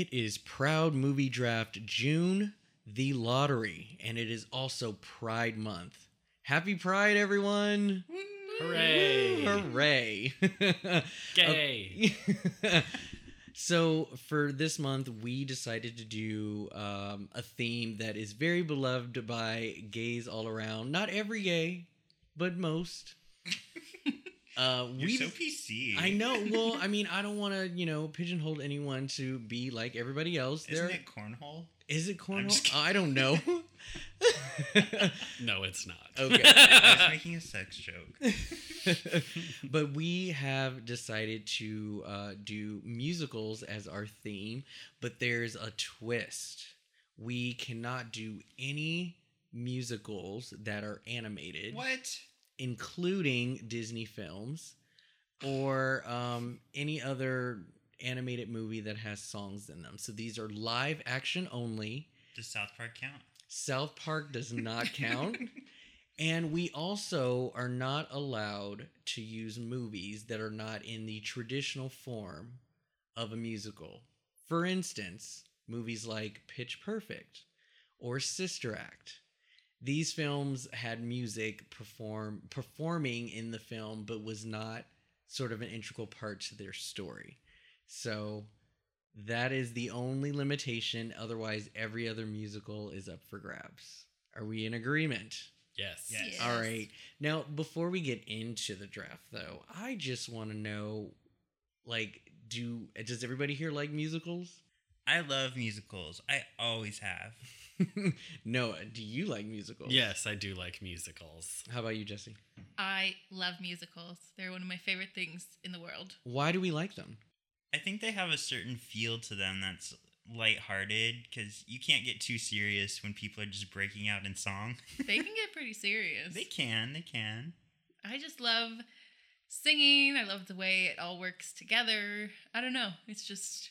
It is Proud Movie Draft June, the lottery, and it is also Pride Month. Happy Pride, everyone! Hooray! Hooray! Gay. so for this month, we decided to do um, a theme that is very beloved by gays all around. Not every gay, but most. Uh, we so PC. I know. Well, I mean, I don't want to, you know, pigeonhole anyone to be like everybody else. Isn't There it cornhole? is it I'm just cornhole? I don't know. no, it's not. okay. I was making a sex joke. but we have decided to uh, do musicals as our theme, but there's a twist. We cannot do any musicals that are animated, What? Including Disney films or um, any other animated movie that has songs in them. So these are live action only. Does South Park count? South Park does not count. And we also are not allowed to use movies that are not in the traditional form of a musical. For instance, movies like Pitch Perfect or Sister Act. These films had music perform performing in the film but was not sort of an integral part to their story. So that is the only limitation. Otherwise, every other musical is up for grabs. Are we in agreement? Yes. Yes. Yes. All right. Now, before we get into the draft, though, I just want to know, like, do does everybody here like musicals? I love musicals. I always have. no. Do you like musicals? Yes, I do like musicals. How about you, Jesse? I love musicals. They're one of my favorite things in the world. Why do we like them? I think they have a certain feel to them that's lighthearted because you can't get too serious when people are just breaking out in song. They can get pretty serious. They can, they can. I just love singing. I love the way it all works together. I don't know. It's just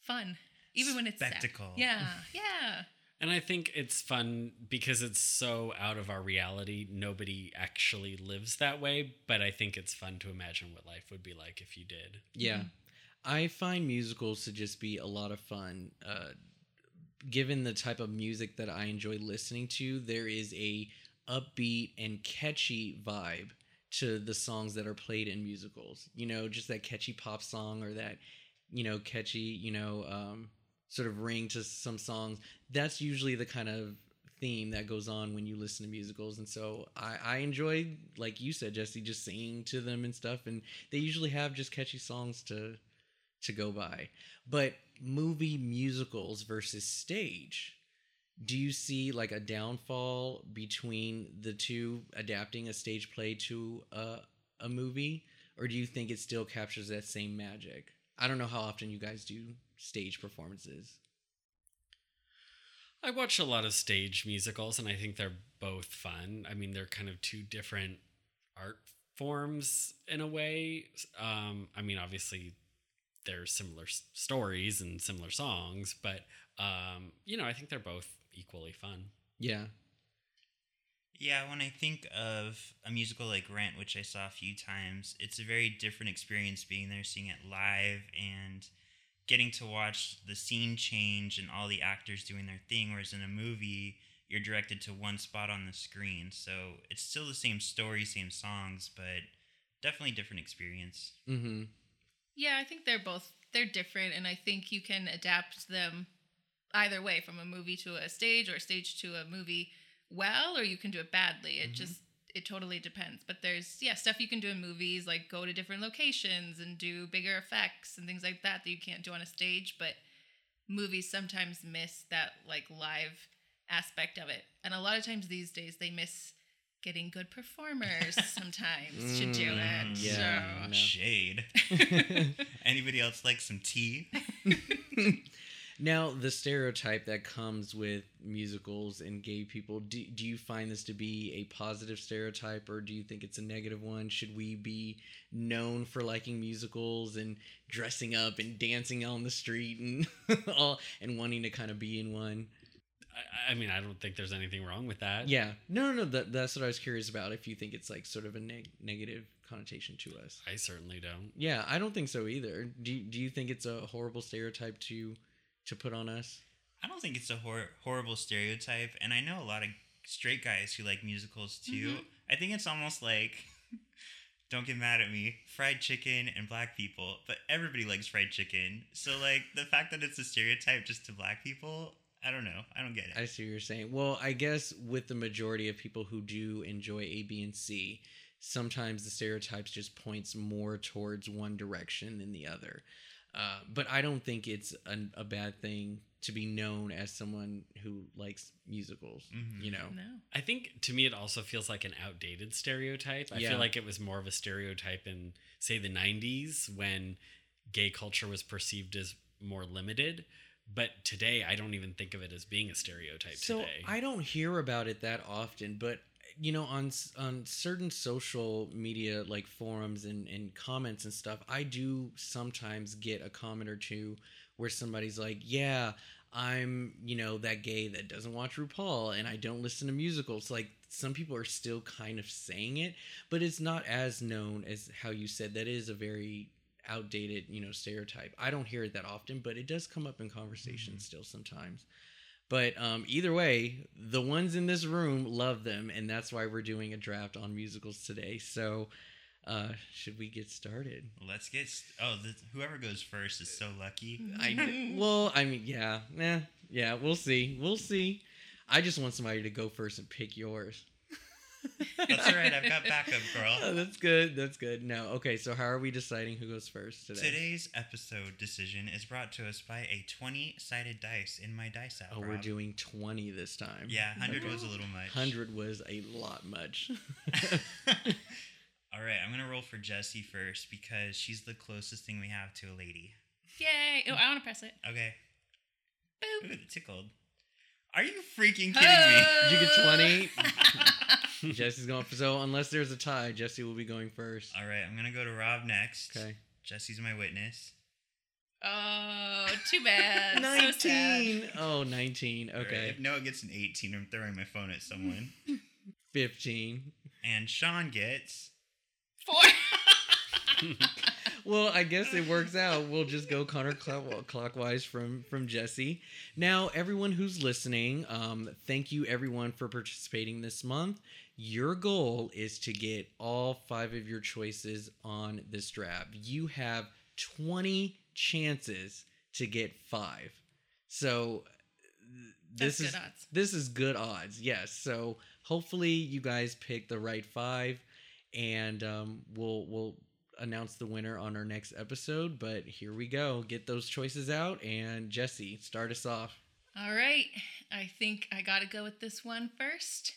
fun. Even when it's sad. Spectacle. Yeah. Yeah. And I think it's fun because it's so out of our reality. Nobody actually lives that way, but I think it's fun to imagine what life would be like if you did. Yeah. I find musicals to just be a lot of fun. Uh, given the type of music that I enjoy listening to, there is a upbeat and catchy vibe to the songs that are played in musicals. You know, just that catchy pop song or that, you know, catchy, you know, um, sort of ring to some songs. That's usually the kind of theme that goes on when you listen to musicals and so I, I enjoy like you said jesse just singing to them and stuff and they usually have just catchy songs to to go by. But movie musicals versus stage, do you see like a downfall between the two adapting a stage play to a, a movie? Or do you think it still captures that same magic? I don't know how often you guys do stage performances. I watch a lot of stage musicals and I think they're both fun. I mean, they're kind of two different art forms in a way. Um, I mean, obviously, there's similar s- stories and similar songs, but um, you know, I think they're both equally fun. Yeah. Yeah, when I think of a musical like Rent, which I saw a few times, it's a very different experience being there, seeing it live, and getting to watch the scene change and all the actors doing their thing. Whereas in a movie, you're directed to one spot on the screen. So it's still the same story, same songs, but definitely different experience. Mm-hmm. Yeah, I think they're both they're different and I think you can adapt them either way from a movie to a stage or a stage to a movie well or you can do it badly. It Mhm. just it totally depends. But there's yeah, stuff you can do in movies like go to different locations and do bigger effects and things like that that you can't do on a stage, but movies sometimes miss that like live aspect of it. And a lot of times these days they miss getting good performers sometimes to do Mm, it. yeah. So No. Shade. Anybody else like some tea? Now, the stereotype that comes with musicals and gay people, do, do you find this to be a positive stereotype or do you think it's a negative one? Should we be known for liking musicals and dressing up and dancing on the street and all and wanting to kind of be in one? I, I mean, I don't think there's anything wrong with that. Yeah. No, no, no. That, that's what I was curious about. If you think it's like sort of a neg- negative connotation to us. I certainly don't. Yeah, I don't think so either. Do do you think it's a horrible stereotype to to put on us? I don't think it's a hor- horrible stereotype, and I know a lot of straight guys who like musicals too. Mhm. I think it's almost like, don't get mad at me, fried chicken and black people, but everybody likes fried chicken. So like the fact that it's a stereotype just to black people, I don't know. I don't get it. I see what you're saying. Well, I guess with the majority of people who do enjoy A, B, and C, sometimes the stereotypes just points more towards one direction than the other. Uh, but I don't think it's an, a bad thing to be known as someone who likes musicals. Mhm. You know, No. I think to me it also feels like an outdated stereotype. I Yeah. feel like it was more of a stereotype in say the 90s when gay culture was perceived as more limited, but today I don't even think of it as being a stereotype so today. I don't hear about it that often, but you know, on on certain social media like forums and, and comments and stuff, I do sometimes get a comment or two where somebody's like, "Yeah, I'm you know that gay that doesn't watch RuPaul and I don't listen to musicals." Like some people are still kind of saying it, but it's not as known as how you said. That is a very outdated you know stereotype. I don't hear it that often, but it does come up in conversation mm-hmm. still sometimes. But um, either way, the ones in this room love them, and that's why we're doing a draft on musicals today. So, uh, should we get started? Let's get. St- oh, the, whoever goes first is so lucky. I well, I mean, yeah, yeah, yeah. We'll see. We'll see. I just want somebody to go first and pick yours. That's all right. I've got backup, Oh, girl. that's good. That's good. No, okay. So, how are we deciding who goes first today? Today's episode decision is brought to us by a 20 sided dice in my dice app. Oh, we're doing twenty this time. Yeah, 100 Okay. was a little much. Hundred was a lot much. All right, I'm gonna roll for Jessie first because she's the closest thing we have to a lady. Yay! Oh, I want to press it. Okay. Boop. Ooh, it tickled. Are you freaking kidding me? Did you get. 20? Jesse's going for so unless there's a tie, Jesse will be going first. All right, I'm gonna go to Rob next. Okay. Jesse's my witness. oh, too bad. So sad. 19. Oh, 19. All right, Okay. if Noah gets an 18, I'm throwing my phone at someone. 15. and Sean gets. Four. Well, I guess it works out. We'll just go counterclockwise from from Jesse. Now, everyone who's listening, um, thank you everyone for participating this month. Your goal is to get all five of your choices on this draft. You have 20 chances to get five. So th- this That's is good odds. this is good odds. Yes. So hopefully you guys pick the right five, and um, we'll we'll announce the winner on our next episode. But here we go. Get those choices out, and Jesse, start us off. All right. I think I got to go with this one first.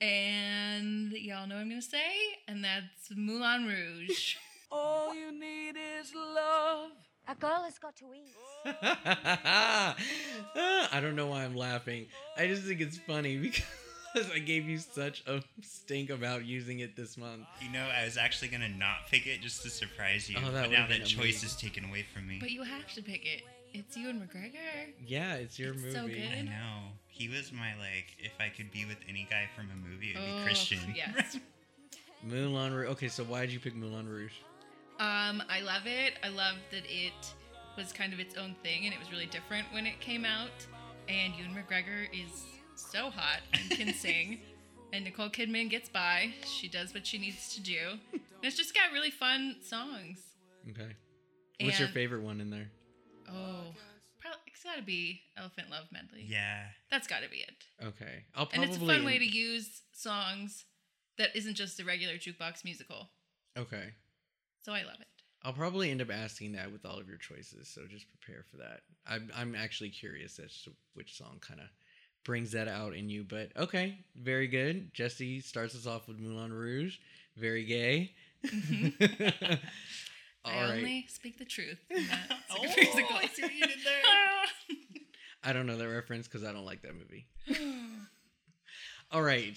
And y'all know what I'm going to say. And that's Moulin Rouge. All you need is love. A girl has got to eat. I don't know why I'm laughing. I just think it's funny because I gave you such a stink about using it this month. You know, I was actually gonna not pick it just to surprise you, Oh, that but would've now been that choice amazing. is taken away from me. but you have to pick it. It's Ewan McGregor. Yeah, it's your It's movie. so good. I know. He was my like, if I could be with any guy from a movie, it would Oh, be Christian. Yes. Moulin Rouge. Okay, so why did you pick Moulin Rouge? Um, I love it. I love that it was kind of its own thing and it was really different when it came out. And Ewan McGregor is so hot and can sing. And Nicole Kidman gets by. She does what she needs to do. And it's just got really fun songs. Okay. What's your favorite one in there? Oh, probably it's got to be Elephant Love Medley. yeah. That's got to be it. Okay. I'll probably. And it's a fun way to use songs that isn't just a regular jukebox musical. Okay. So I love it. I'll probably end up asking that with all of your choices, so just prepare for that. I'm I'm actually curious as to which song kind of brings that out in you, but okay, very good. Jesse starts us off with Moulin Rouge, very gay. Mhm. All I right. only speak the truth. Oh, musical. I see what you did there. I don't know that reference because I don't like that movie. All right.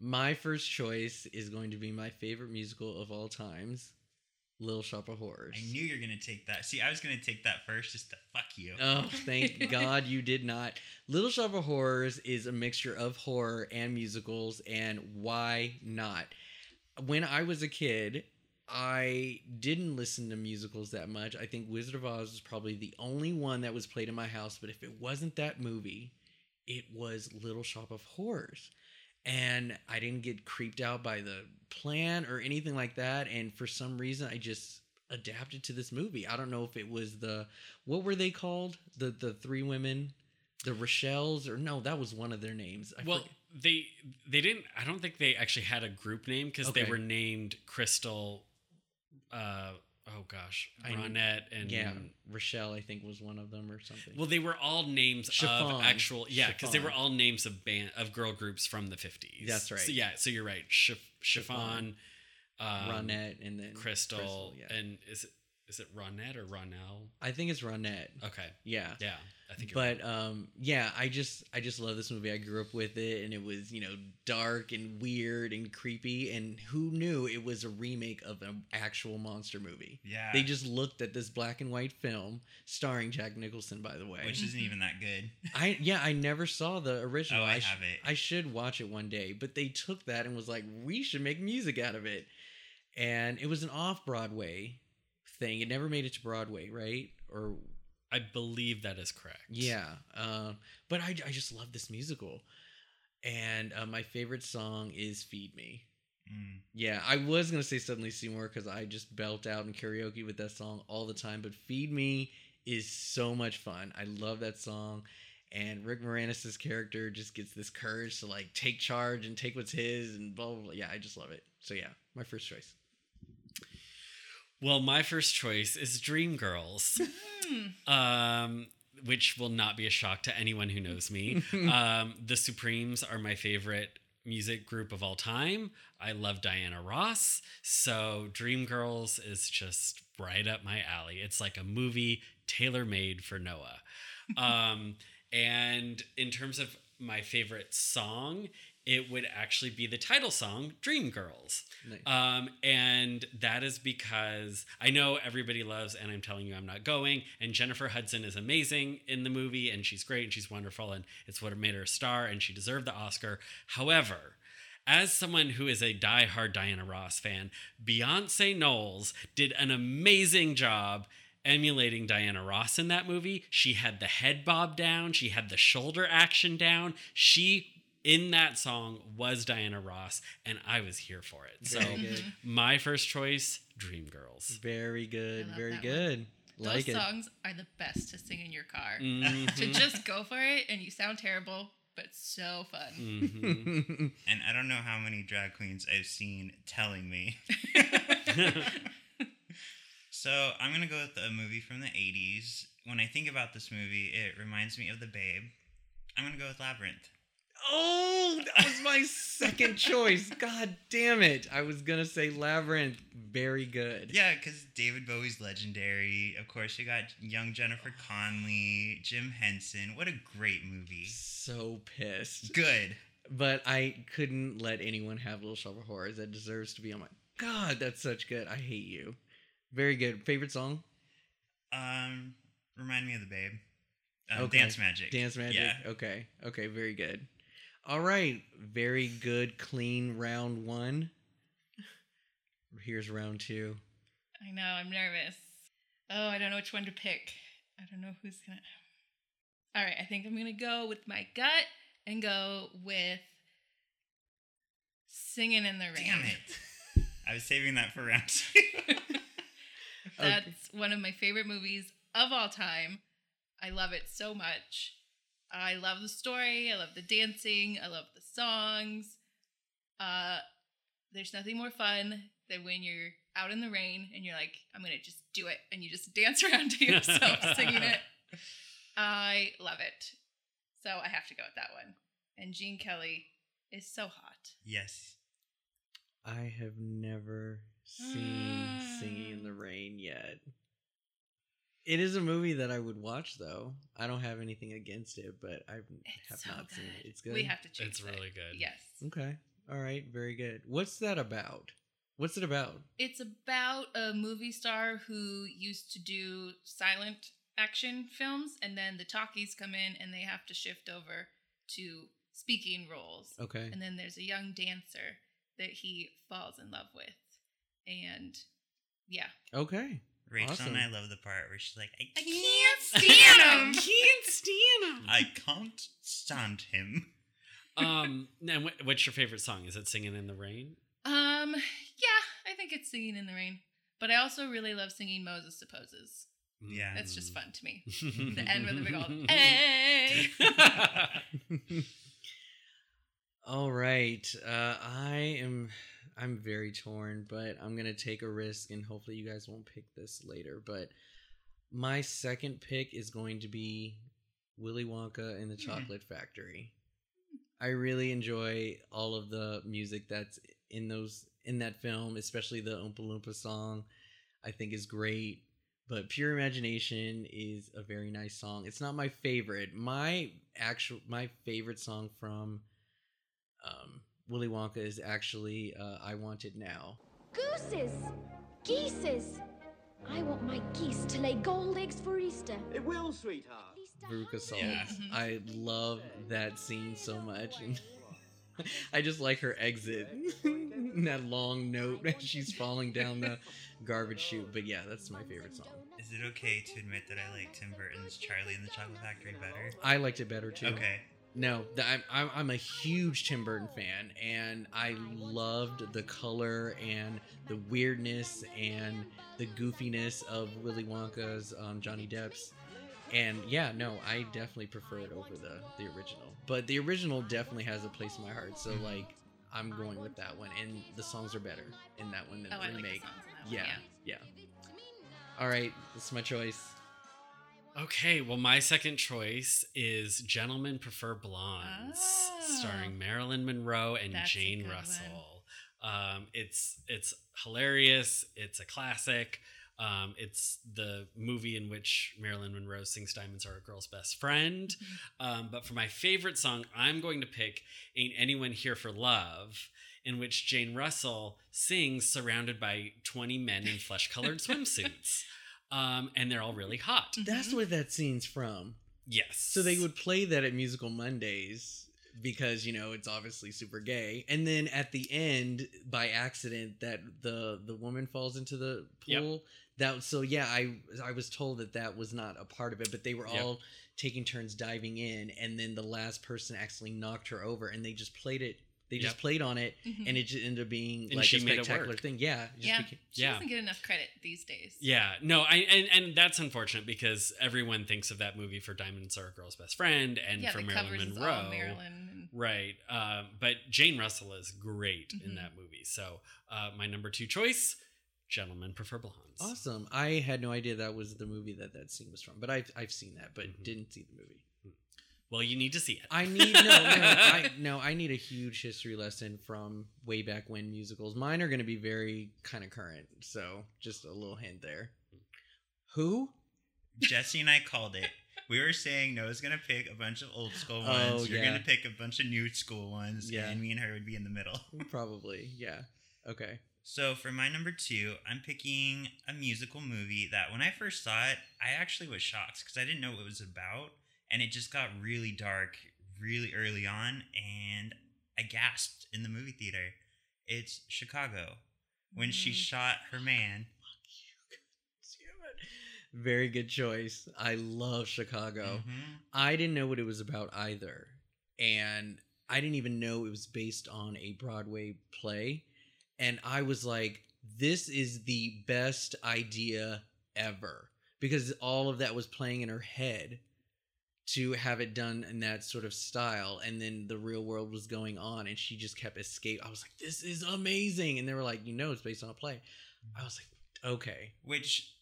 My first choice is going to be my favorite musical of all times, Little Shop of Horrors. I knew you were gonna take that. See, I was gonna take that first just to fuck you. Oh, thank God you did not. Little Shop of Horrors is a mixture of horror and musicals, and why not? When I was a kid, I didn't listen to musicals that much. I think Wizard of Oz was probably the only one that was played in my house. But if it wasn't that movie, it was Little Shop of Horrors. And I didn't get creeped out by the plan or anything like that. And for some reason, I just adapted to this movie. I don't know if it was the what were they called? The the three women, the Rochelles, or no, that was one of their names. I well, forget. they they didn't. I don't think they actually had a group name because they were named Crystal. Uh, oh gosh, I- Ronette and yeah, Rochelle, I think was one of them or something. Well, they were all names Chiffon. of actual yeah, because they were all names of band of girl groups from the fifties. That's right. So, yeah, so you're right. Chiff, Chiffon, um, Ronette and then Crystal, yeah. and is it is it Ronette or Ronell? I think it's Ronette. Okay, Yeah. yeah, I think. But um yeah, I just I just love this movie. I grew up with it and it was, you know, dark and weird and creepy and who knew it was a remake of an actual monster movie. Yeah. They just looked at this black and white film starring Jack Nicholson by the way. which isn't even that good. I yeah, I never saw the original. Oh, I sh- have it. I should watch it one day, but they took that and was like, we should make music out of it. And it was an off Broadway thing. It never made it to Broadway, right? Or I believe that is correct. yeah, um, but I, I just love this musical, and uh, my favorite song is "Feed Me." Mm. Yeah, I was gonna say "Suddenly Seymour" because I just belt out in karaoke with that song all the time. But "Feed Me" is so much fun. I love that song, and Rick Moranis' character just gets this courage to like take charge and take what's his, and blah blah. blah. Yeah, I just love it. So yeah, my first choice. Well, my first choice is Dreamgirls, Hmm. um, which will not be a shock to anyone who knows me. um, the Supremes are my favorite music group of all time. I love Diana Ross, so Dreamgirls is just right up my alley. It's like a movie tailor made for Noah. um, and in terms of my favorite song, it would actually be the title song, Dreamgirls. Nice. Um, and that is because I know everybody loves, and I'm telling you, I'm not going. And Jennifer Hudson is amazing in the movie, and she's great, and she's wonderful, and it's what made her a star, and she deserved the Oscar. However, as someone who is a die-hard Diana Ross fan, Beyonce Knowles did an amazing job emulating Diana Ross in that movie. She had the head bob down, she had the shoulder action down. She in that song was Diana Ross, and I was here for it. So Very good. my first choice, Dreamgirls. Very good. Very that good. Those Like it. songs are the best to sing in your car. Mhm. To just go for it and you sound terrible, but so fun. Mhm. And I don't know how many drag queens I've seen telling me. so I'm gonna go with a movie from the '80s. When I think about this movie, it reminds me of The Babe. I'm gonna go with Labyrinth. Oh, that was my second choice. God damn it. I was going to say Labyrinth. Very good. Yeah, because David Bowie's legendary. Of course, you got young Jennifer Connelly, Jim Henson. What a great movie. So pissed. Good. But I couldn't let anyone have Little Shop of Horrors. That deserves to be on my. God, that's such good. I hate you. Very good. Favorite song? Um, remind me of The Babe. Um, Okay. Dance Magic. Dance Magic. Yeah. Okay. Okay. Very good. All right. Very good, clean round one. Here's round two. I know, I'm nervous. Oh, I don't know which one to pick. I don't know who's gonna. All right, I think I'm gonna go with my gut and go with "Singing in the Rain." Damn it. I was saving that for round two. That's one of my favorite movies of all time. I love it so much. I love the story. I love the dancing. I love the songs. Uh, there's nothing more fun than when you're out in the rain and you're like, I'm gonna just do it, and you just dance around to yourself singing it. I love it. So I have to go with that one. And Gene Kelly is so hot. yes. I have never seen Singing in the Rain yet. It is a movie that I would watch, though. I don't have anything against it, but I It's have so not seen it. It's good. We have to check. It's it. really good. Yes. Okay. All right. Very good. What's that about? What's it about? It's about a movie star who used to do silent action films, and then the talkies come in and they have to shift over to speaking roles. Okay. And then there's a young dancer that he falls in love with. And Yeah. Okay. Rachel Awesome. and I love the part where she's like, I I can't can't stand stand him. Can't stand him. I can't stand him. um, and what, what's your favorite song? Is it "Singing in the Rain"? Um, yeah, I think it's singing in the rain. But I also really love singing Moses Supposes. Yeah. It's just fun to me. the The end with the big old hey. All right. Uh, I am. I'm very torn, but I'm gonna take a risk, and hopefully you guys won't pick this later. But my second pick is going to be Willy Wonka and the Hmm. Chocolate Factory. I really enjoy all of the music that's in those in that film, especially the Oompa Loompa song. I think is great. But Pure Imagination is a very nice song. It's not my favorite. My actual my favorite song from um, Willy Wonka is actually uh, "I Want It Now." Gooses! Geeses! I want my geese to lay gold eggs for Easter. It will, sweetheart. At least Veruca. Salt. Yeah. I love that scene so much, and I just like her exit, that long note as she's falling down the garbage chute. But yeah, that's my favorite song. Is it okay to admit that I like Tim Burton's Charlie and the Chocolate Factory better? I liked it better too. Okay. No, I'm, I'm I'm a huge Tim Burton fan, and I loved the color and the weirdness and the goofiness of Willy Wonka's um, Johnny Depp's. And yeah, no, I definitely prefer it over the the original. But the original definitely has a place in my heart. So like, I'm going with that one, and the songs are better in that one than Oh, I the like the remake. in that yeah, one. yeah. All right, that's my choice. Okay, well, my second choice is Gentlemen Prefer Blondes, Oh. starring Marilyn Monroe and Jane. Russell. Um, it's it's hilarious. It's a classic. Um, it's the movie in which Marilyn Monroe sings "Diamonds Are a Girl's Best Friend." Mm-hmm. Um, but for my favorite song, I'm going to pick "Ain't Anyone Here for Love," in which Jane Russell sings surrounded by 20 men in flesh-colored swimsuits, um, and they're all really hot. That's Mhm. where that scene's from. Yes. So they would play that at Musical Mondays because you know it's obviously super gay, and then at the end, by accident, that the the woman falls into the Yep. pool. That so yeah, I I was told that that was not a part of it, but they were Yep. all taking turns diving in, and then the last person actually knocked her over, and they just played it. They just Yep. played on it, Mhm. and it just ended up being And like she a made spectacular thing. Yeah, just Yeah. became- She Yeah. doesn't get enough credit these days. Yeah, no, I and, and that's unfortunate because everyone thinks of that movie for Diamonds Are a Girl's Best Friend and yeah, for the Marilyn Monroe. all Marilyn. Right, um, but Jane Russell is great in Mhm. that movie. So uh, my number two choice, Gentlemen Prefer Blondes. awesome. I had no idea that was the movie that that scene was from, but I've I've seen that, but Mhm. didn't see the movie. Well, you need to see it. I need no, no, I, no. I need a huge history lesson from way back when musicals. Mine are going to be very kind of current, so just a little hint there. Who? Jesse and I called it. We were saying Noah's gonna pick a bunch of old school oh, ones. Oh, You're yeah. gonna pick a bunch of new school ones, Yeah. and me and her would be in the middle. Probably, yeah. Okay. So for my number two, I'm picking a musical movie that when I first saw it, I actually was shocked because I didn't know what it was about, and it just got really dark really early on, and I gasped in the movie theater. It's Chicago when she Mm. shot her man. Very good choice. I love Chicago. Mhm. I didn't know what it was about either. And I didn't even know it was based on a Broadway play. And I was like, this is the best idea ever. Because all of that was playing in her head to have it done in that sort of style. And then the real world was going on and she just kept escape. I was like, this is amazing. And they were like, you know, it's based on a play. I was like, okay. Which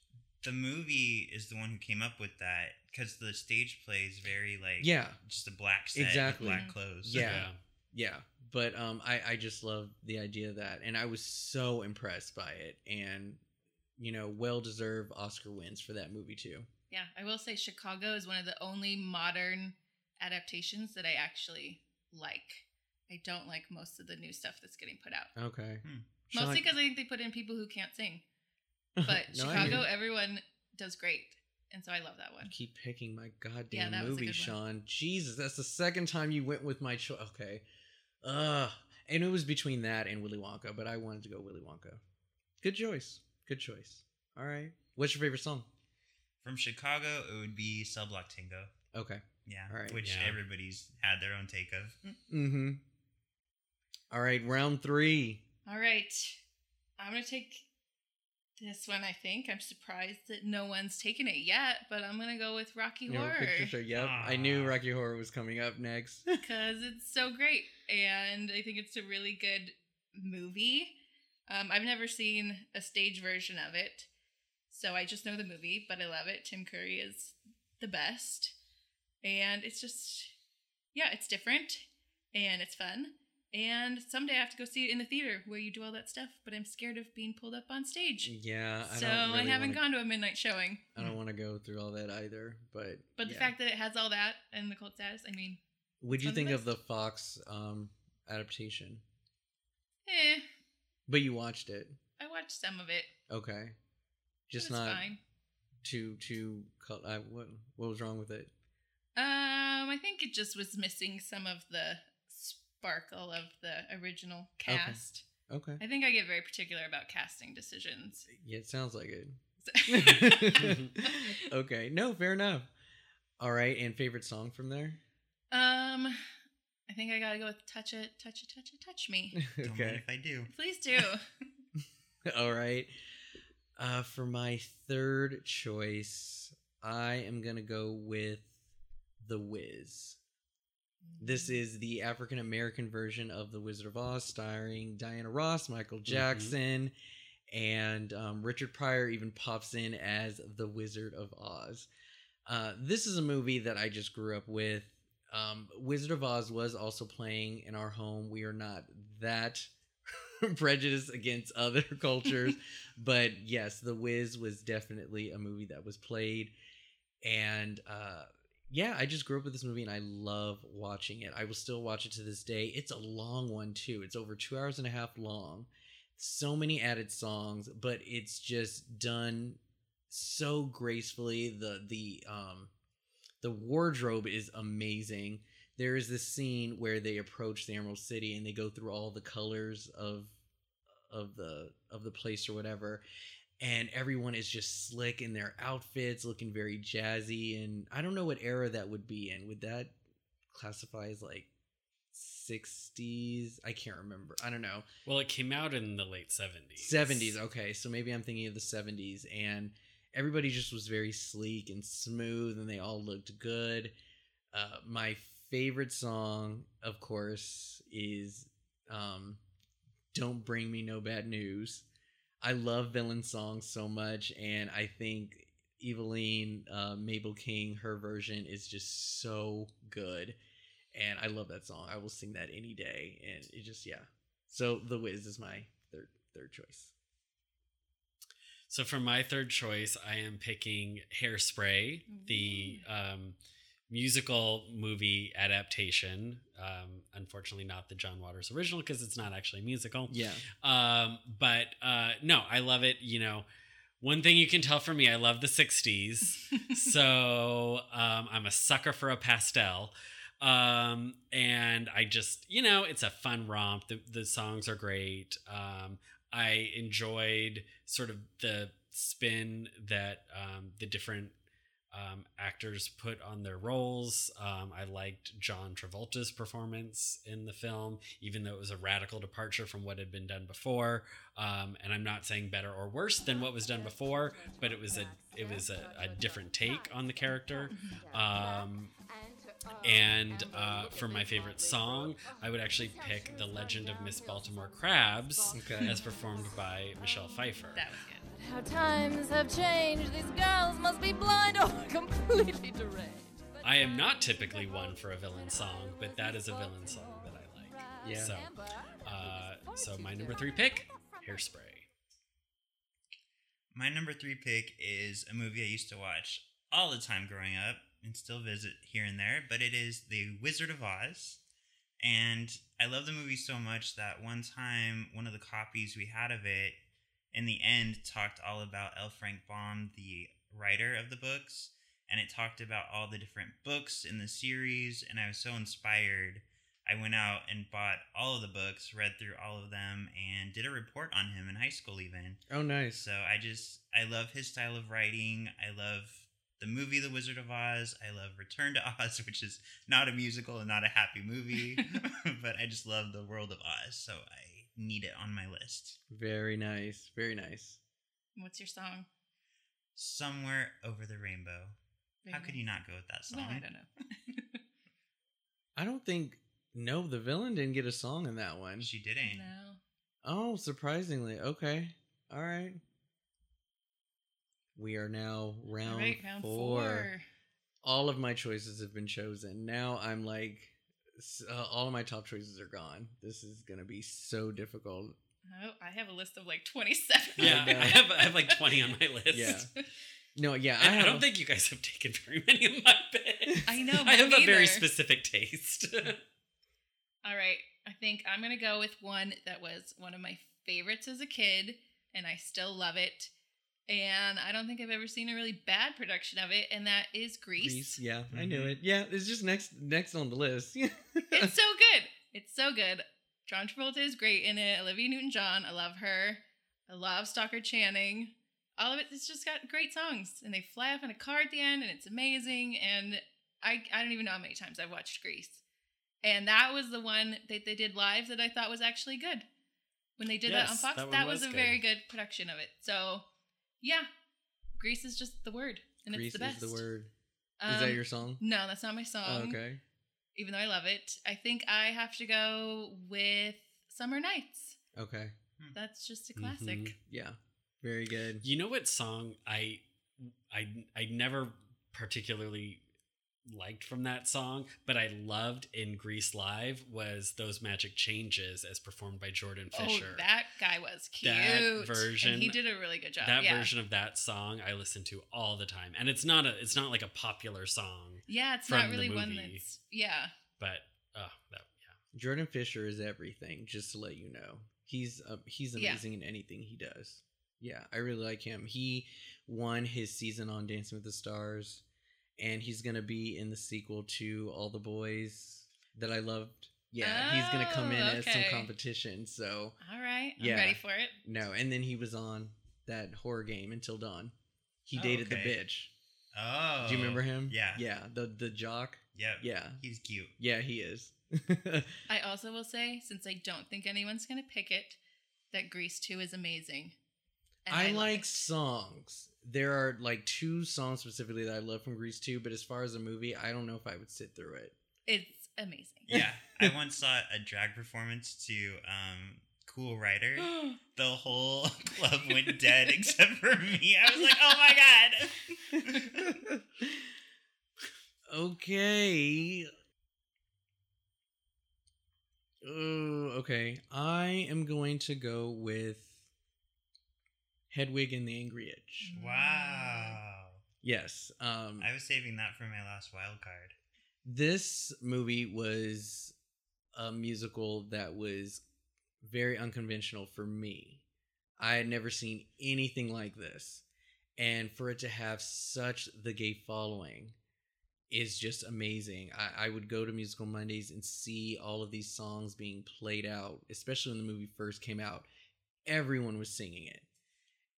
the movie is the one who came up with that because the stage play is very like Yeah. just a black set Exactly. with black clothes. Yeah. Yeah, but um, I I just love the idea of that, and I was so impressed by it, and you know, well deserved Oscar wins for that movie too. Yeah, I will say Chicago is one of the only modern adaptations that I actually like. I don't like most of the new stuff that's getting put out. Okay, Hmm. Mostly because I think they put in people who can't sing. But No, Chicago, everyone does great. And so I love that one. You keep picking my goddamn Yeah, that was a movie, good one. Sean. Jesus, that's the second time you went with my choice. Okay, ugh, and it was between that and Willy Wonka, but I wanted to go Willy Wonka. Good choice. Good choice. All right. What's your favorite song? From Chicago, it would be Cell Block Tango. Okay. Yeah, All right. which Yeah. everybody's had their own take of. Mm-hmm. All right, round three. All right. I'm going to take this one, I think. I'm surprised that no one's taken it yet, but I'm going to go with Rocky You know, Horror picture show. Yep. I knew. Rocky Horror was coming up next. because it's so great. And I think it's a really good movie. Um, I've never seen a stage version of it, so I just know the movie, but I love it. Tim Curry is the best. And it's just, yeah, it's different and it's fun. And someday I have to go see it in the theater where you do all that stuff, but I'm scared of being pulled up on stage. yeah. I so don't I haven't wanna, gone to a midnight showing. I don't want to go through all that either. But But the fact that it has all that and the cult status, I mean, What'd you on the think of the. Fox um adaptation? eh, But you watched it. I watched some of it. Okay. Just not fine. too too. col- I, what what was wrong with it? Um, I think it just was missing some of the sparkle of the original cast. Okay. I think I get very particular about casting decisions. Yeah, it sounds like it. Okay. No, fair enough. All right, and favorite song from there? um, I think I gotta go with "Touch It, Touch It, Touch It, Touch Me." Don't mind okay. if I do. Please do. All right. Uh, for my third choice, I am gonna go with The Wiz. This is the African American version of The Wizard of Oz, starring Diana Ross, Michael Jackson, and um, Richard Pryor even pops in as the Wizard of Oz. Uh, this is a movie that I just grew up with. Um, Wizard of Oz was also playing in our home. We are not that prejudiced against other cultures, but yes, The Wiz was definitely a movie that was played. And uh, yeah, I just grew up with this movie and I love watching it. I will still watch it to this day. It's a long one too. It's over two hours and a half long. So many added songs, but it's just done so gracefully. The the um the wardrobe is amazing. There is this scene where they approach the Emerald City and they go through all the colors of of the of the place or whatever and everyone is just slick in their outfits looking very jazzy and i don't know what era that would be in. Would that classify as like 60s i can't remember. I don't know. Well, it came out in the late 70s. 70s okay. So maybe i'm thinking of the 70s and everybody just was very sleek and smooth and they all looked good. Uh, my favorite song of course is um, don't bring me no bad news. I love villain songs so much and i think Evillene uh, mabel king her version is just so good and i love that song. I will sing that any day and it just yeah. So the wiz is my third third choice. So for my third choice, I am picking Hairspray, the um, musical movie adaptation. Um, unfortunately, not the John Waters original because it's not actually a musical. yeah Um, but uh, no, I love it. You know, one thing you can tell from me, I love the 60s. so um, I'm a sucker for a pastel. Um, and I just, you know, it's a fun romp. The, the songs are great. Um, I enjoyed sort of the spin that um, the different um, actors put on their roles. Um, I liked John Travolta's performance in the film, even though it was a radical departure from what had been done before. Um, and I'm not saying better or worse than what was done before, but it was a it was a, a different take on the character. Um, and uh, for my favorite song, I would actually pick "The Legend of Miss Baltimore Crabs," Okay. as performed by Michelle Pfeiffer. That was good. How times have changed. These girls must be blind or completely deranged. I am not typically one for a villain song, but that is a villain song that I like. Yeah. So, uh, so my number three pick, Hairspray. My number three pick is a movie I used to watch all the time growing up and still visit here and there, but it is The Wizard of Oz. And I love the movie so much that one time, one of the copies we had of it in the end talked all about L. Frank Baum, the writer of the books, and it talked about all the different books in the series. And I was so inspired I went out and bought all of the books, read through all of them, and did a report on him in high school, even. Oh, nice. So I just, I love his style of writing. I love the movie The Wizard of Oz. I love Return to Oz, which is not a musical and not a happy movie, but I just love the world of Oz. So I need it on my list. Very nice. Very nice. What's your song? Somewhere Over the Rainbow. How Very could you not go with that song? No, song? I don't know. I don't think. No, the villain didn't get a song in that one. She didn't. no. Oh, surprisingly. Okay. All right. We are now round, All right, round four. four. All of my choices have been chosen. Now I'm like, s- uh, all of my top choices are gone. This is gonna be so difficult. Oh, I have a list of like 27. Yeah, I I, have I have like twenty on my list. Yeah. No, yeah, And I, don't think you guys have taken very many of my picks. I know, I have mine a very specific taste. All right. I think I'm going to go with one that was one of my favorites as a kid, and I still love it. And I don't think I've ever seen a really bad production of it, and that is Grease. Grease. Yeah, I knew Mhm. it. Yeah, it's just next next on the list. It's so good. It's so good. John Travolta is great in it. Olivia Newton John, I love her. I love Stockard Channing. All of it, it's just got great songs, and they fly off in a car at the end, and it's amazing. And I, I don't even know how many times I've watched Grease. And that was the one that they did live that I thought was actually good. When they did that on Fox, that that, was, was a good. very good production of it. So, yeah, Grease is just the word, and Grease it's the best. is the word. is that Um, your song? No, that's not my song Oh, okay. even though I love it. I think I have to go with Summer Nights. Okay. That's just a classic. Mhm. Yeah. Very good. You know what song I I I never particularly liked from that song, but I loved in Grease Live was those magic changes as performed by Jordan Fisher. Oh, that guy was cute. That version- And he did a really good job. that yeah. version of that song I listen to all the time. And it's not a it's not like a popular song, Yeah, it's from not really one movie. that's yeah. but oh, that yeah. Jordan Fisher is everything. Just to let you know, he's uh, he's Yeah. amazing in anything he does. Yeah, I really like him. He won his season on Dancing with the Stars, and he's gonna be in the sequel to All the Boys that I loved. Yeah, he's gonna come in Oh, as some competition. So All right. I'm Yeah. ready for it. no, and then he was on that horror game Until Dawn. He Oh, dated the bitch. Oh. Do you remember him? Yeah. Yeah, the the jock. Yeah, Yeah, He's cute. yeah, he is. I also will say, since I don't think anyone's gonna pick it, that Grease 2 is amazing. And I, love like it. songs. There are like two songs specifically that I love from Grease 2, but as far as a movie, I don't know if I would sit through it. It's amazing. Yeah. I once saw a drag performance to um, Cool Rider. The whole club went dead except for me. I was like, oh my god. okay. Oh, okay. I am going to go with Hedwig and the Angry Inch. wow. Yes. Um I was saving that for my last wild card. this movie was a musical that was very unconventional for me. I had never seen anything like this. And for it to have such the gay following is just amazing. I, I would go to Musical Mondays and see all of these songs being played out, especially when the movie first came out. Everyone was singing it.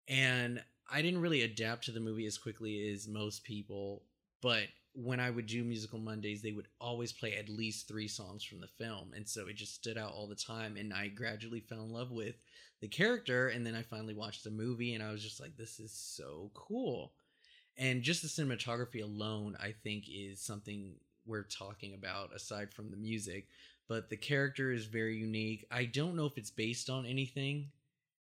And I didn't really adapt to the movie as quickly as most people, but when I would do musical Mondays, they would always play at least three songs from the film. And so it just stood out all the time. And I gradually fell in love with the character. And then I finally watched the movie and I was just like, this is so cool. And just the cinematography alone, I think, is something we're talking about aside from the music. But the character is very unique. I don't know if it's based on anything.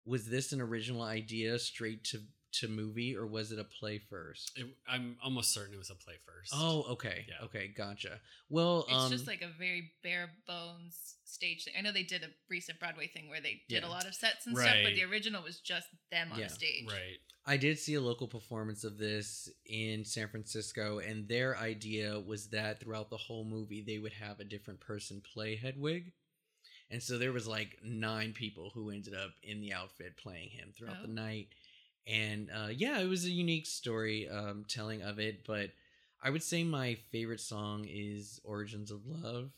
Was this an original idea straight to, to movie or was it a play first? It, I'm almost certain it was a play first. Oh, okay. Yeah. Okay, gotcha. Well, It's um, just like a very bare bones stage thing. I know they did a recent Broadway thing where they did Yeah. a lot of sets and stuff, but the original was just them on Yeah. stage. right. I did see a local performance of this in San Francisco, and their idea was that throughout the whole movie, they would have a different person play Hedwig. And so there was like nine people who ended up in the outfit playing him throughout Oh. the night. And uh, yeah, it was a unique story um, telling of it. But I would say my favorite song is Origins of Love.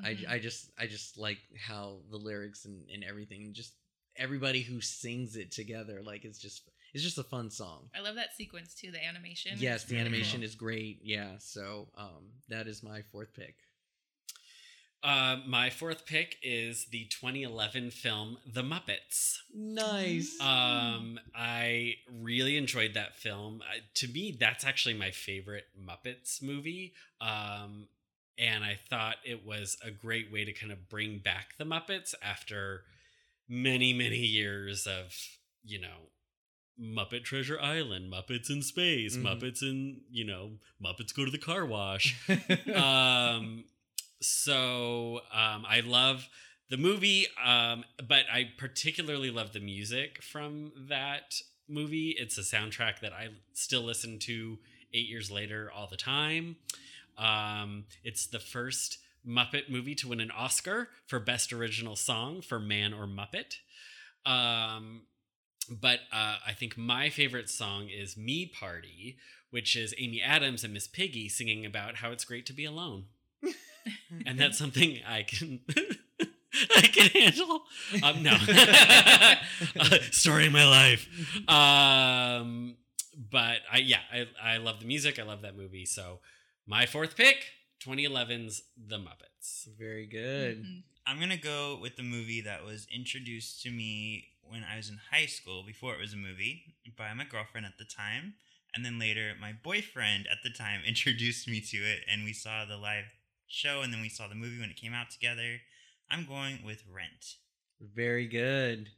Mhm. I, I just I just like how the lyrics and, and everything just everybody who sings it together like it's just it's just a fun song. I love that sequence too. The animation. Yes, the really animation cool. is great. Yeah, so um that is my fourth pick. Uh, my fourth pick is the 2011 film The Muppets. Nice. Um, I really enjoyed that film. I, to me, that's actually my favorite Muppets movie. Um, and I thought it was a great way to kind of bring back the Muppets after many, many years of, you know, Muppet Treasure Island, Muppets in Space, Mhm. Muppets in, you know, Muppets Go to the Car Wash um so um i love the movie um but i particularly love the music from that movie. It's a soundtrack that i still listen to eight years later all the time. Um it's the first muppet movie to win an oscar for best original song for man or muppet. Um but uh, I think my favorite song is Me Party, which is Amy Adams and Miss Piggy singing about how it's great to be alone. And that's something I can I can handle. Um, no, uh, story of my life. Um, but I yeah, I I love the music. I love that movie. So my fourth pick, 2011's The Muppets. Very good. Mhm. I'm gonna go with the movie that was introduced to me when I was in high school before it was a movie by my girlfriend at the time. And then later my boyfriend at the time introduced me to it and we saw the live show and then we saw the movie when it came out together. I'm going with Rent. Very good.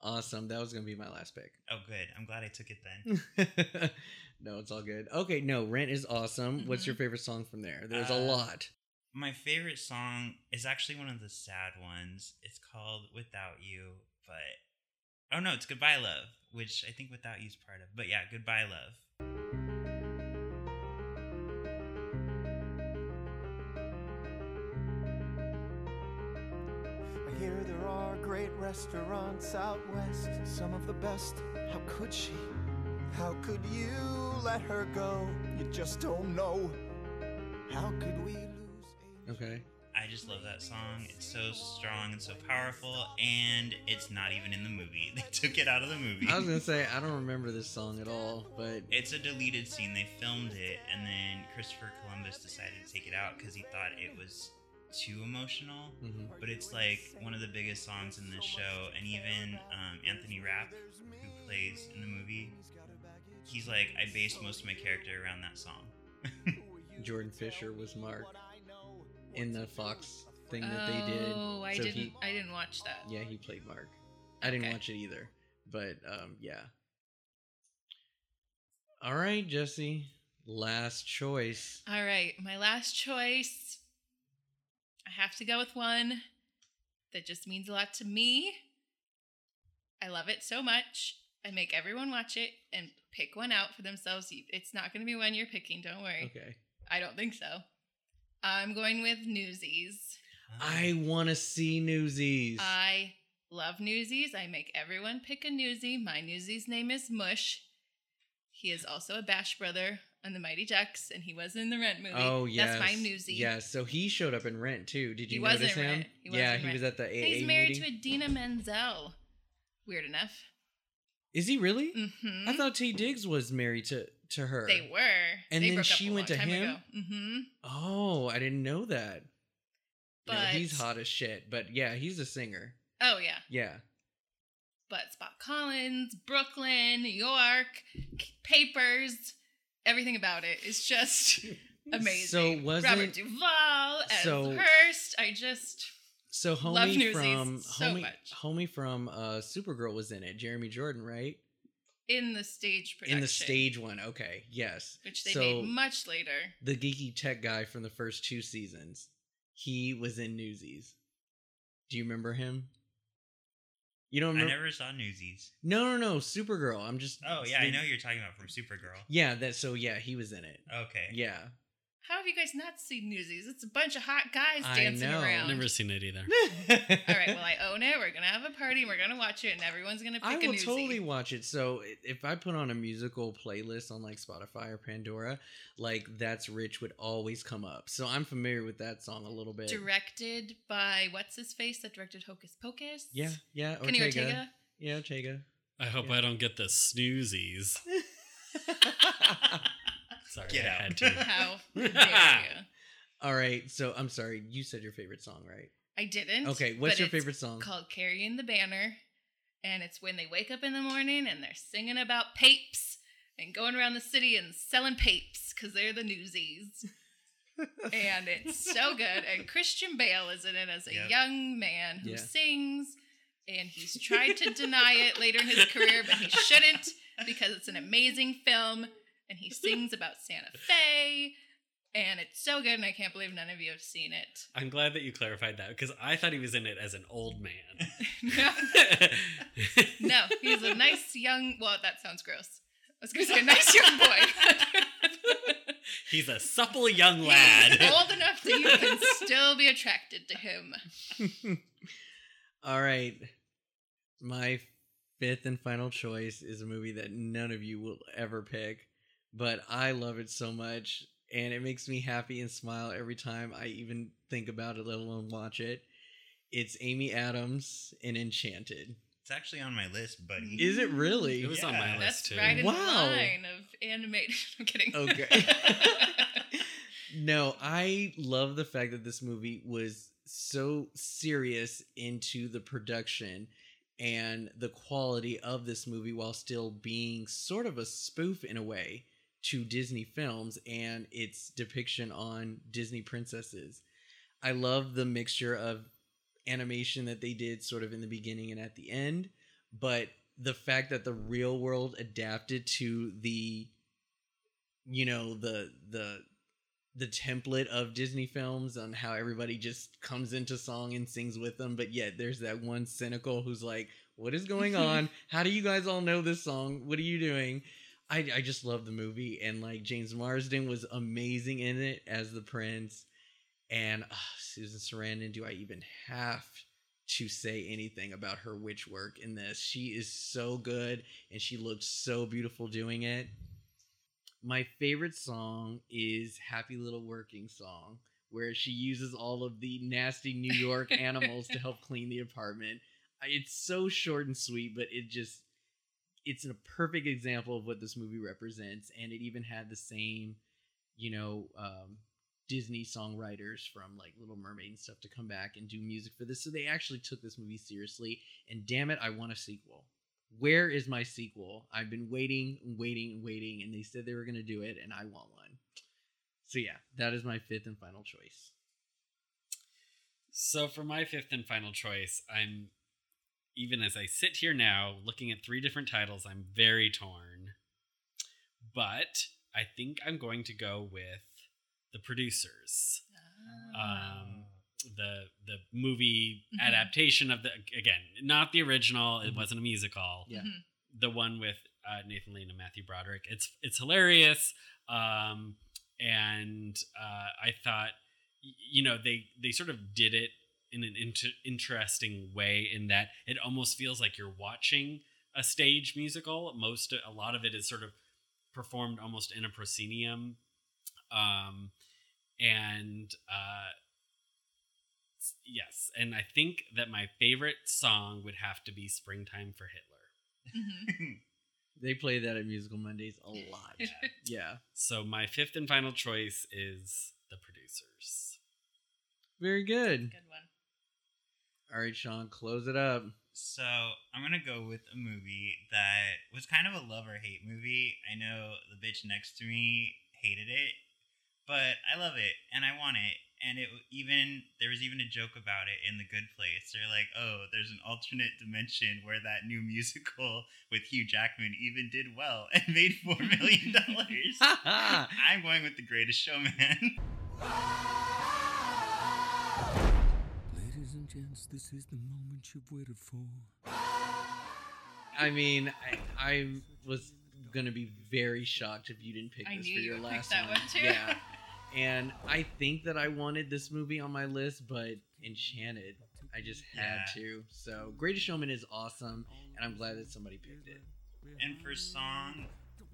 Awesome. That was gonna be my last pick. Oh good. I'm glad I took it then. no, it's all good. Okay, no, Rent is awesome. What's your favorite song from there? There's a Uh, lot. My favorite song is actually one of the sad ones. It's called Without You, but oh no, it's Goodbye Love, which I think Without You is part of. But yeah, Goodbye Love. Great restaurants out west, some of the best. How could she? How could you let her go? You just don't know. How could we lose a Okay. I just love that song. It's so strong and so powerful, and it's not even in the movie. They took it out of the movie. I was gonna say I don't remember this song at all, but It's a deleted scene. They filmed it, and then Christopher Columbus decided to take it out because he thought it was too emotional. Mhm. But it's like one of the biggest songs in this show, and even um, Anthony Rapp, who plays in the movie, he's like, I based most of my character around that song. Jordan Fisher was Mark in the Fox thing that they did. Oh, I So didn't. he- I didn't watch that. Yeah, he played Mark. I didn't Okay. watch it either, but um, yeah. All right, Jesse. Last choice. All right, my last choice. I have to go with one that just means a lot to me. I love it so much. I make everyone watch it and pick one out for themselves. It's not going to be one you're picking, don't worry. Okay. I don't think so. I'm going with Newsies. I want to see Newsies. I love Newsies. I make everyone pick a Newsie. My Newsie's name is Mush. He is also a Bash brother on the Mighty Ducks, and he was in the Rent movie. oh yes. That's my Newsie. Yes. So he showed up in Rent too. Did you He notice him? He yeah, he Rent. was at the AA He's married meeting. to Idina Menzel. Weird enough. Is he really? hmm I thought Taye Diggs was married to to her. they were. And they then she went to him? Ago. hmm Oh, I didn't know that. no, But he's hot as shit. But yeah, he's a singer. Oh yeah. Yeah. But Spot Collins, Brooklyn, New York, Papers, everything about it is just amazing. So wasn't Robert Duvall as so- Hearst. I just so homie from so homie, much. homie from uh Supergirl was in it. Jeremy Jordan, right? in the stage production. In the stage one. Okay. Yes. which they so made much later. the geeky tech guy from the first two seasons. He was in Newsies. Do you remember him? You don't I never saw Newsies. No, no, no. Supergirl. I'm just. Oh yeah, I know you're talking about from Supergirl. Yeah. That. So yeah, he was in it. Okay. Yeah. How have you guys not seen Newsies? It's a bunch of hot guys dancing around. I dancing know. around. Never seen it either. All right, well, I own it. We're gonna have a party. and We're gonna watch it, and everyone's gonna pick I a will newsie. totally watch it. So if I put on a musical playlist on like Spotify or Pandora, like that's Rich would always come up. So I'm familiar with that song a little bit. Directed by what's his face that directed Hocus Pocus? Yeah, yeah. Kenny Ortega. Yeah, Ortega. I hope Yeah. I don't get the snoozies. Sorry, Get I out. had to. How dare you? All right. So I'm sorry. You said your favorite song, right? I didn't. Okay. What's but your it's favorite song? Called "Carrying the Banner," and it's when they wake up in the morning and they're singing about papes and going around the city and selling papes because they're the newsies. and it's so good. And Christian Bale is in it as a Yep. young man who Yeah. sings, and he's tried to deny it later in his career, but he shouldn't because it's an amazing film, and he sings about Santa Fe. And it's so good, and I can't believe none of you have seen it. I'm glad that you clarified that because I thought he was in it as an old man. no, no, he's a nice young. Well, that sounds gross. I was gonna say a nice young boy. He's a supple young He's lad. old enough that you can still be attracted to him. All right. My fifth and final choice is a movie that none of you will ever pick, but I love it so much and it makes me happy and smile every time I even think about it, let alone watch it. It's Amy Adams in Enchanted. It's actually on my list, buddy. Mm. Is it really? It was on my Yeah. list too. right in Wow. the line of animated. I'm kidding. Okay. no, I love the fact that this movie was so serious into the production and the quality of this movie while still being sort of a spoof in a way to Disney films and its depiction on Disney princesses. I love the mixture of animation that they did sort of in the beginning and at the end, but the fact that the real world adapted to the you know the the the template of Disney films on how everybody just comes into song and sings with them, but yet there's that one cynical who's like, "What is going on? How do you guys all know this song? What are you doing?" I I just love the movie and like James Marsden was amazing in it as the prince, and ah, Susan Sarandon. Do I even have to say anything about her witch work in this? She is so good and she looks so beautiful doing it. My favorite song is Happy Little Working Song, where she uses all of the nasty New York animals to help clean the apartment. It's so short and sweet, but it just it's a perfect example of what this movie represents and it even had the same, you know, um Disney songwriters from like Little Mermaid and stuff to come back and do music for this. So they actually took this movie seriously. And damn it, I want a sequel. Where is my sequel? I've been waiting waiting waiting, and they said they were going to do it, and I want one. So yeah, that is my fifth and final choice. So for my fifth and final choice, I'm even as I sit here now looking at three different titles, I'm very torn. But I think I'm going to go with the producers. Ah. Um, the the movie Mhm. adaptation of the again, not the original, it Mhm. wasn't a musical. Yeah. Mhm. The one with uh, Nathan Lane and Matthew Broderick. It's it's hilarious. Um, and uh, I thought you know they they sort of did it in an inter- interesting way in that it almost feels like you're watching a stage musical most a lot of it is sort of performed almost in a proscenium um and uh yes and i think that my favorite song would have to be springtime for hitler Mhm. They play that at Musical Mondays a lot. yeah. so my fifth and final choice is the producers Very good. Good one. All right, Sean, close it up. So I'm gonna go with a movie that was kind of a love or hate movie. I know the bitch next to me hated it, but I love it and I want it. And it even there was even a joke about it in the Good Place. They're like, "Oh, there's an alternate dimension where that new musical with Hugh Jackman even did well and made four million dollars." I'm going with The Greatest Showman. Ladies gents, this is the moment you've waited for. I mean, I, I was gonna be very shocked if you didn't pick I this knew for your would pick last that one. one, too. Yeah, And I think that I wanted this movie on my list, but Enchanted, I just had Yeah. to. So Greatest Showman is awesome, and I'm glad that somebody picked it. And for song,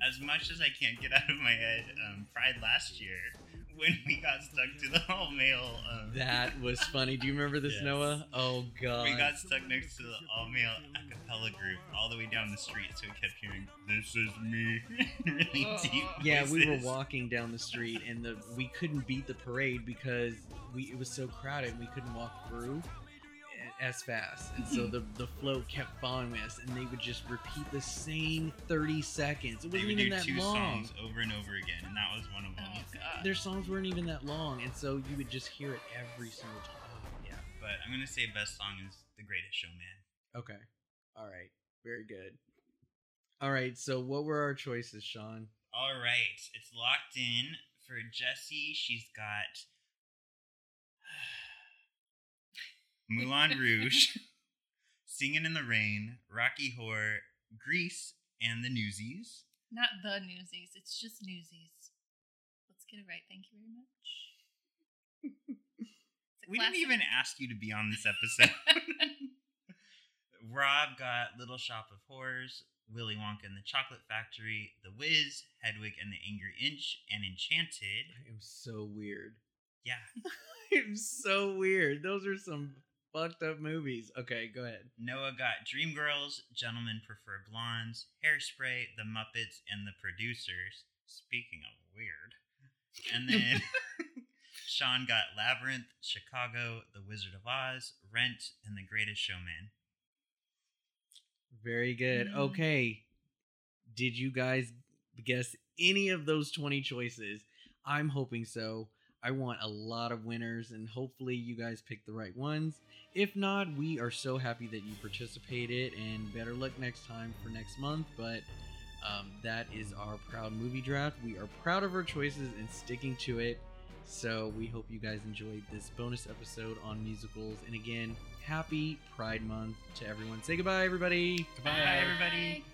as much as I can't get out of my head, um, Pride last year when we got stuck to the all male. Um, That was funny. Do you remember this, Yes. Noah? Oh god. we got stuck next to the all male a cappella group all the way down the street, so we kept hearing "This is me" really Oh. deep. yeah, we were walking down the street, and the we couldn't beat the parade because we it was so crowded. and We couldn't walk through a- as fast, and so hmm. the the float kept following with us, and they would just repeat the same thirty seconds. It They wasn't would even do that two long. songs over and over again, and that was one of them. Oh god. Their songs weren't even that long, and so you would just hear it every single time. Yeah. But I'm gonna say best song is "The Greatest Showman." Okay. All right. Very good. All right. So, what were our choices, Sean? All right, it's locked in for Jesse. She's got Moulin Rouge, Singing in the Rain, Rocky Horror, Grease, and the Newsies. Not the newsies. It's just newsies. Let's get it right. Thank you very much. We didn't even ask you to be on this episode. Rob got Little Shop of Horrors, Willy Wonka and the Chocolate Factory, The Wiz, Hedwig and the Angry Inch, and Enchanted. I am so weird. Yeah. I'm so weird. Those are some fucked up movies. Okay, go ahead. Noah got Dreamgirls, Gentlemen Prefer Blondes, Hairspray, The Muppets, and The Producers. Speaking of weird. And then Sean got Labyrinth, Chicago, The Wizard of Oz, Rent, and The Greatest Showman. Very good. Mm. Okay. Did you guys guess any of those 20 choices? I'm hoping so. I want a lot of winners, and hopefully, you guys pick the right ones. If not, we are so happy that you participated, and better luck next time for next month. But um, that is our proud movie draft. We are proud of our choices and sticking to it. So we hope you guys enjoyed this bonus episode on musicals. And again, happy Pride Month to everyone. Say goodbye, everybody. Goodbye. Bye, everybody. Bye.